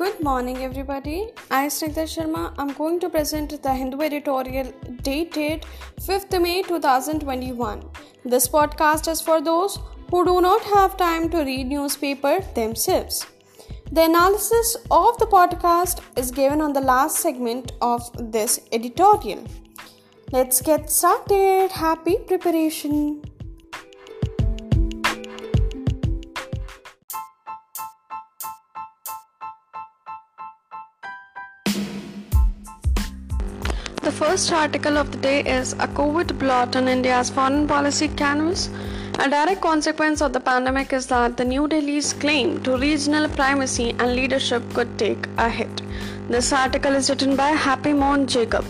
Good morning, everybody. I, Snigdha Sharma, I'm going to present the Hindu editorial dated 5th May 2021. This podcast is for those who do not have time to read newspaper themselves. The analysis of the podcast is given on the last segment of this editorial. Let's get started. Happy preparation. First article of the day is a COVID blot on India's foreign policy canvas. A direct consequence of the pandemic is that the New Delhi's claim to regional primacy and leadership could take a hit. This article is written by Happymon Jacob.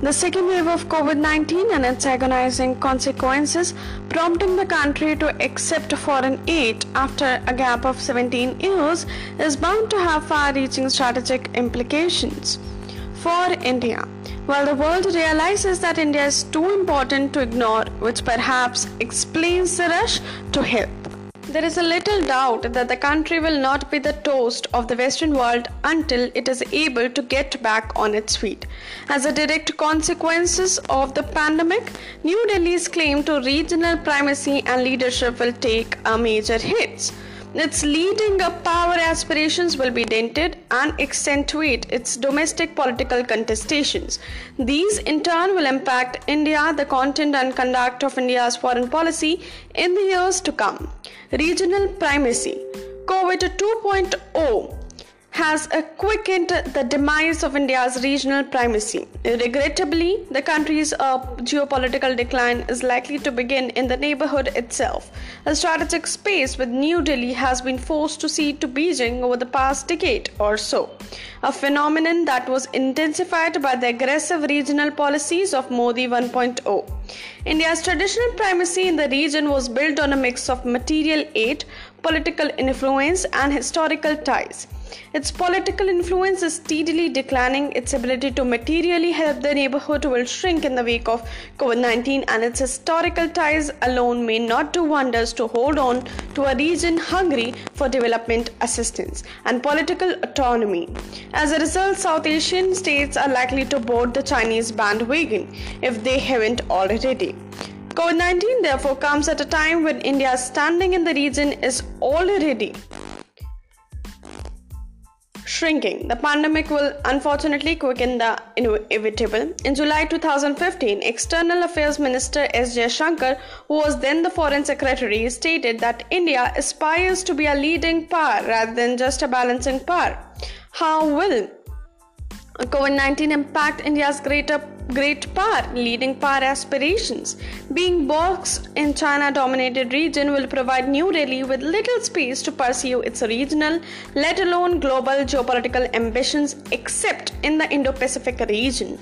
The second wave of COVID 19 and its agonizing consequences, prompting the country to accept foreign aid after a gap of 17 years, is bound to have far reaching strategic implications for India. While the world realizes that India is too important to ignore, which perhaps explains the rush to help. There is a little doubt that the country will not be the toast of the Western world until it is able to get back on its feet. As a direct consequence of the pandemic, New Delhi's claim to regional primacy and leadership will take a major hit. Its leading up power aspirations will be dented and accentuate its domestic political contestations. These, in turn, will impact India, the content and conduct of India's foreign policy in the years to come. Regional primacy. COVID 2.0 has quickened the demise of India's regional primacy. Regrettably, the country's uh, geopolitical decline is likely to begin in the neighborhood itself. A strategic space with New Delhi has been forced to cede to Beijing over the past decade or so, a phenomenon that was intensified by the aggressive regional policies of Modi 1.0. India's traditional primacy in the region was built on a mix of material aid, political influence, and historical ties. Its political influence is steadily declining. Its ability to materially help the neighborhood will shrink in the wake of COVID 19, and its historical ties alone may not do wonders to hold on to a region hungry for development assistance and political autonomy. As a result, South Asian states are likely to board the Chinese bandwagon if they haven't already. COVID 19 therefore comes at a time when India's standing in the region is already shrinking. The pandemic will unfortunately quicken the inevitable. In July 2015, External Affairs Minister S. Jaishankar, who was then the Foreign Secretary, stated that India aspires to be a leading power rather than just a balancing power. How will COVID 19 impact India's greater great power, leading power aspirations. Being boxed in China dominated region will provide New Delhi with little space to pursue its regional, let alone global geopolitical ambitions, except in the Indo Pacific region.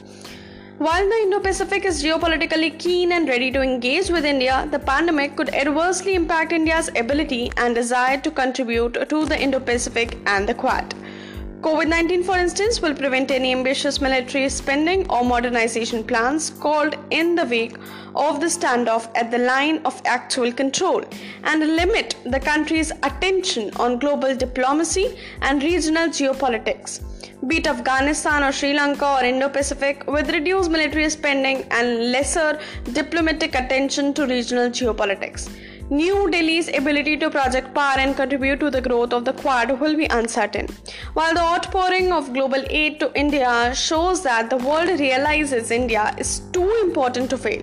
While the Indo Pacific is geopolitically keen and ready to engage with India, the pandemic could adversely impact India's ability and desire to contribute to the Indo Pacific and the Quad. COVID 19, for instance, will prevent any ambitious military spending or modernization plans called in the wake of the standoff at the line of actual control and limit the country's attention on global diplomacy and regional geopolitics. Be it Afghanistan or Sri Lanka or Indo Pacific, with reduced military spending and lesser diplomatic attention to regional geopolitics. New Delhi's ability to project power and contribute to the growth of the Quad will be uncertain. While the outpouring of global aid to India shows that the world realizes India is too important to fail,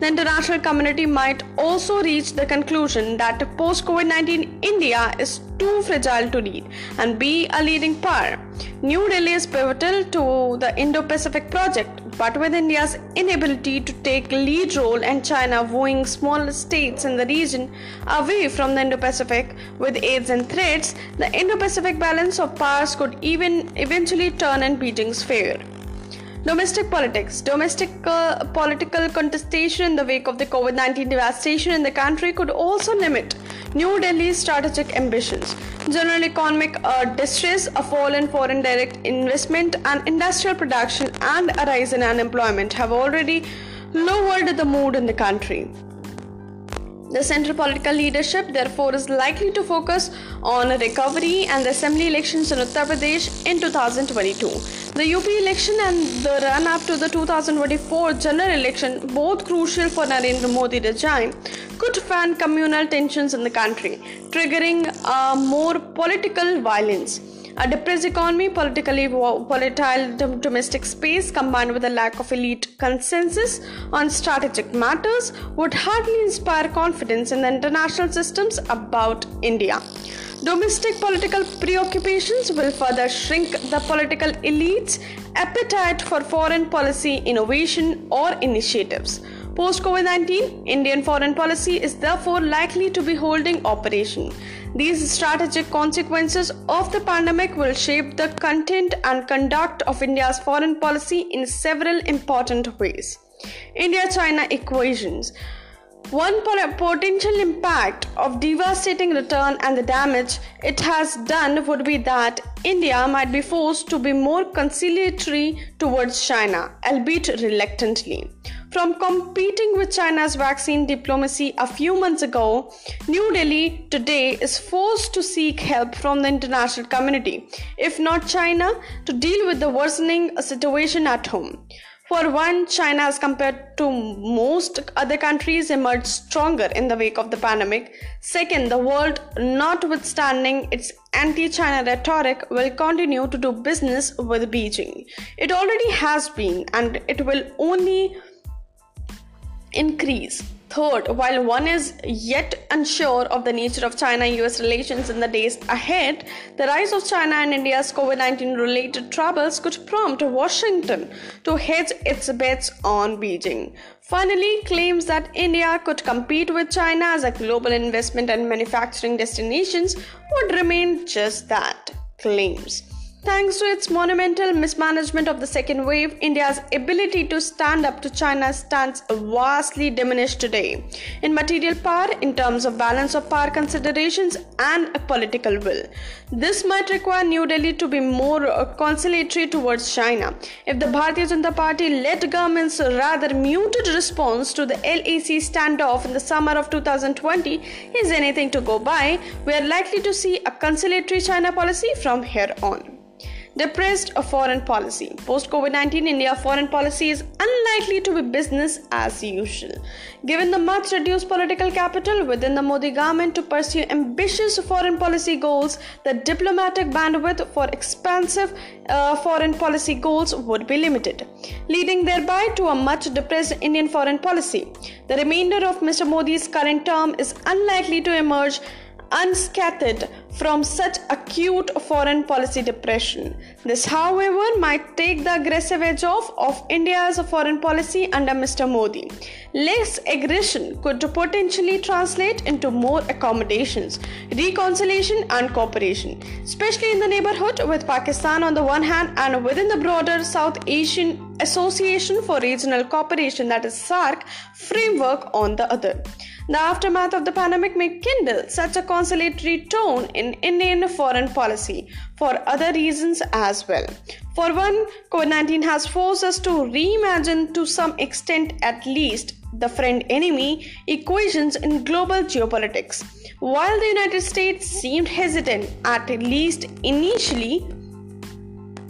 the international community might also reach the conclusion that post COVID 19 India is too fragile to lead and be a leading power. New Delhi is pivotal to the Indo Pacific project, but with India's inability to take lead role and China wooing small states in the region away from the Indo Pacific with aids and threats, the Indo Pacific balance of powers could even eventually turn in Beijing's favor. Domestic politics. Domestic uh, political contestation in the wake of the COVID 19 devastation in the country could also limit New Delhi's strategic ambitions. General economic uh, distress, a fall in foreign direct investment and industrial production, and a rise in unemployment have already lowered the mood in the country. The central political leadership, therefore, is likely to focus on recovery and the assembly elections in Uttar Pradesh in 2022. The UP election and the run up to the 2024 general election, both crucial for Narendra Modi regime, could fan communal tensions in the country, triggering a more political violence. A depressed economy, politically volatile domestic space, combined with a lack of elite consensus on strategic matters, would hardly inspire confidence in the international systems about India. Domestic political preoccupations will further shrink the political elite's appetite for foreign policy innovation or initiatives. Post COVID 19, Indian foreign policy is therefore likely to be holding operation. These strategic consequences of the pandemic will shape the content and conduct of India's foreign policy in several important ways. India China equations. One potential impact of devastating return and the damage it has done would be that India might be forced to be more conciliatory towards China, albeit reluctantly. From competing with China's vaccine diplomacy a few months ago, New Delhi today is forced to seek help from the international community, if not China, to deal with the worsening situation at home. For one, China, as compared to most other countries, emerged stronger in the wake of the pandemic. Second, the world, notwithstanding its anti China rhetoric, will continue to do business with Beijing. It already has been, and it will only increase. Third, while one is yet unsure of the nature of China US relations in the days ahead, the rise of China and India's COVID 19 related troubles could prompt Washington to hedge its bets on Beijing. Finally, claims that India could compete with China as a global investment and manufacturing destinations would remain just that claims. Thanks to its monumental mismanagement of the second wave, India's ability to stand up to China stands vastly diminished today in material power, in terms of balance of power considerations, and political will. This might require New Delhi to be more uh, conciliatory towards China. If the Bharatiya Janata Party led government's rather muted response to the LAC standoff in the summer of 2020 is anything to go by, we are likely to see a conciliatory China policy from here on depressed foreign policy. Post COVID 19 India foreign policy is unlikely to be business as usual. Given the much reduced political capital within the Modi government to pursue ambitious foreign policy goals, the diplomatic bandwidth for expansive uh, foreign policy goals would be limited, leading thereby to a much depressed Indian foreign policy. The remainder of Mr. Modi's current term is unlikely to emerge unscathed from such acute foreign policy depression. This, however, might take the aggressive edge off of India's foreign policy under Mr. Modi. Less aggression could potentially translate into more accommodations, reconciliation, and cooperation, especially in the neighborhood with Pakistan on the one hand and within the broader South Asian Association for Regional Cooperation, that is SAARC, framework on the other. The aftermath of the pandemic may kindle such a conciliatory tone in Indian foreign policy for other reasons as well. For one, COVID 19 has forced us to reimagine to some extent at least the friend enemy equations in global geopolitics. While the United States seemed hesitant, at least initially,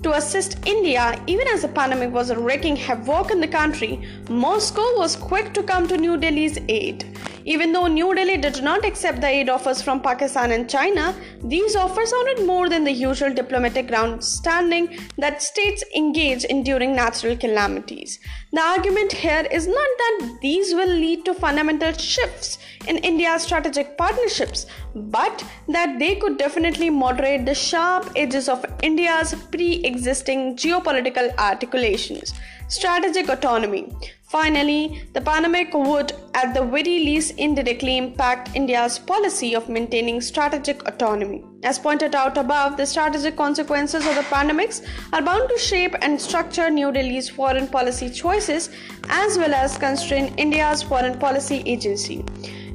to assist India, even as the pandemic was wreaking havoc in the country, Moscow was quick to come to New Delhi's aid. Even though New Delhi did not accept the aid offers from Pakistan and China, these offers sounded more than the usual diplomatic ground standing that states engage in during natural calamities. The argument here is not that these will lead to fundamental shifts in India's strategic partnerships, but that they could definitely moderate the sharp edges of India's pre existing geopolitical articulations. Strategic autonomy. Finally, the pandemic would, at the very least, indirectly impact India's policy of maintaining strategic autonomy. As pointed out above, the strategic consequences of the pandemics are bound to shape and structure New Delhi's foreign policy choices as well as constrain India's foreign policy agency.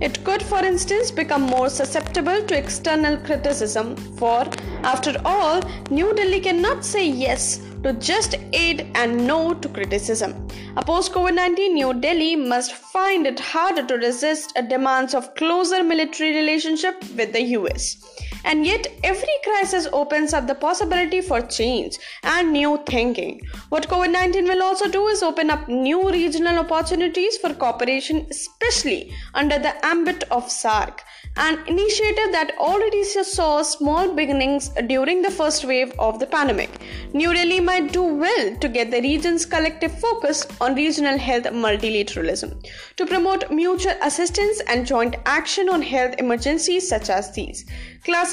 It could, for instance, become more susceptible to external criticism, for, after all, New Delhi cannot say yes to just aid and no to criticism. A post COVID 19 New Delhi must find it harder to resist demands of closer military relationship with the US. And yet, every crisis opens up the possibility for change and new thinking. What COVID 19 will also do is open up new regional opportunities for cooperation, especially under the ambit of SAARC an initiative that already saw small beginnings during the first wave of the pandemic. New Delhi might do well to get the region's collective focus on regional health multilateralism to promote mutual assistance and joint action on health emergencies such as these.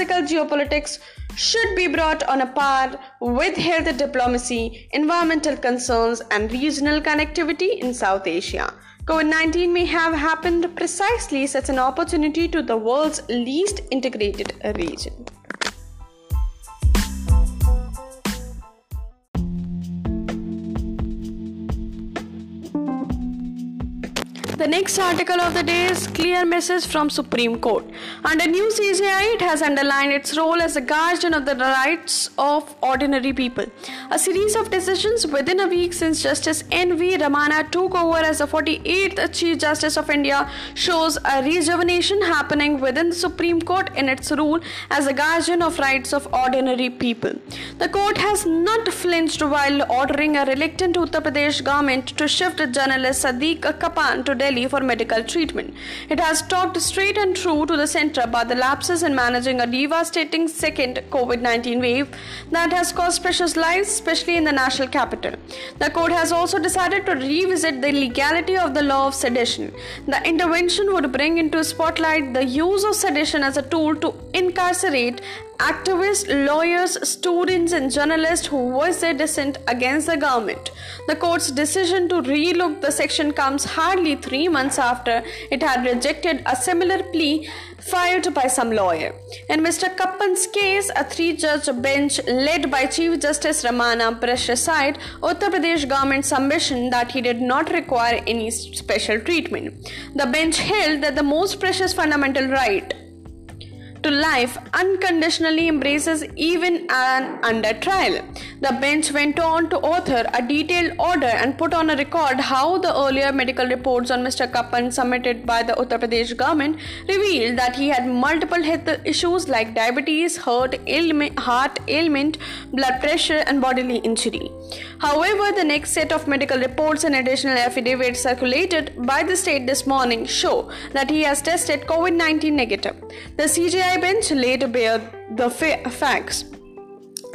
Classical geopolitics should be brought on a par with health diplomacy, environmental concerns, and regional connectivity in South Asia. COVID 19 may have happened precisely such an opportunity to the world's least integrated region. The next article of the day is clear message from Supreme Court. Under new CJI, it has underlined its role as a guardian of the rights of ordinary people. A series of decisions within a week since Justice N.V. Ramana took over as the 48th Chief Justice of India shows a rejuvenation happening within the Supreme Court in its role as a guardian of rights of ordinary people. The court has not flinched while ordering a reluctant Uttar Pradesh government to shift journalist Siddique Kappan to Delhi Delhi for medical treatment. It has talked straight and true to the center about the lapses in managing a devastating second COVID 19 wave that has cost precious lives, especially in the national capital. The court has also decided to revisit the legality of the law of sedition. The intervention would bring into spotlight the use of sedition as a tool to incarcerate activists, lawyers, students, and journalists who voiced their dissent against the government. The court's decision to relook the section comes hardly three months after it had rejected a similar plea filed by some lawyer. In Mr. Kappan's case, a three judge bench led by Chief Justice Ramana aside Uttar Pradesh government's submission that he did not require any special treatment. The bench held that the most precious fundamental right to life unconditionally embraces even an under trial. The bench went on to author a detailed order and put on a record how the earlier medical reports on Mr. Kappan submitted by the Uttar Pradesh government revealed that he had multiple health issues like diabetes, heart ailment, heart ailment, blood pressure, and bodily injury. However, the next set of medical reports and additional affidavits circulated by the state this morning show that he has tested COVID 19 negative. The CJI bench laid bare the fa- facts.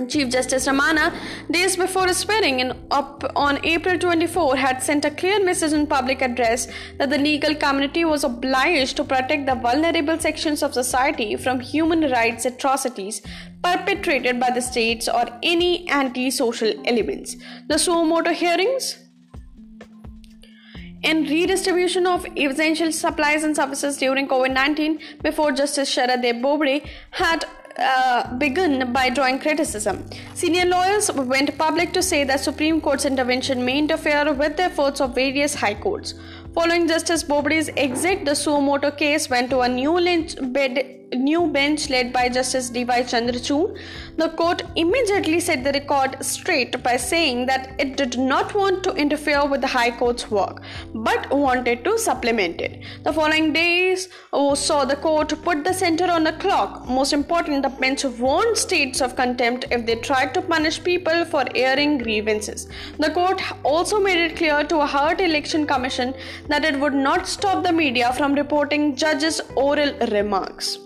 Chief Justice Ramana, days before his swearing in up on April 24, had sent a clear message in public address that the legal community was obliged to protect the vulnerable sections of society from human rights atrocities perpetrated by the states or any anti-social elements. The suo motu hearings in redistribution of essential supplies and services during COVID 19 before Justice Sharad Bobde had uh, begun by drawing criticism. Senior lawyers went public to say that Supreme Court's intervention may interfere with the efforts of various high courts. Following Justice Bobde's exit, the suo motu case went to a new lynch bed new bench led by Justice D.Y. Chandrachud, the court immediately set the record straight by saying that it did not want to interfere with the High Court's work but wanted to supplement it. The following days oh, saw the court put the center on the clock. Most important, the bench warned states of contempt if they tried to punish people for airing grievances. The court also made it clear to a hurt election commission that it would not stop the media from reporting judges' oral remarks.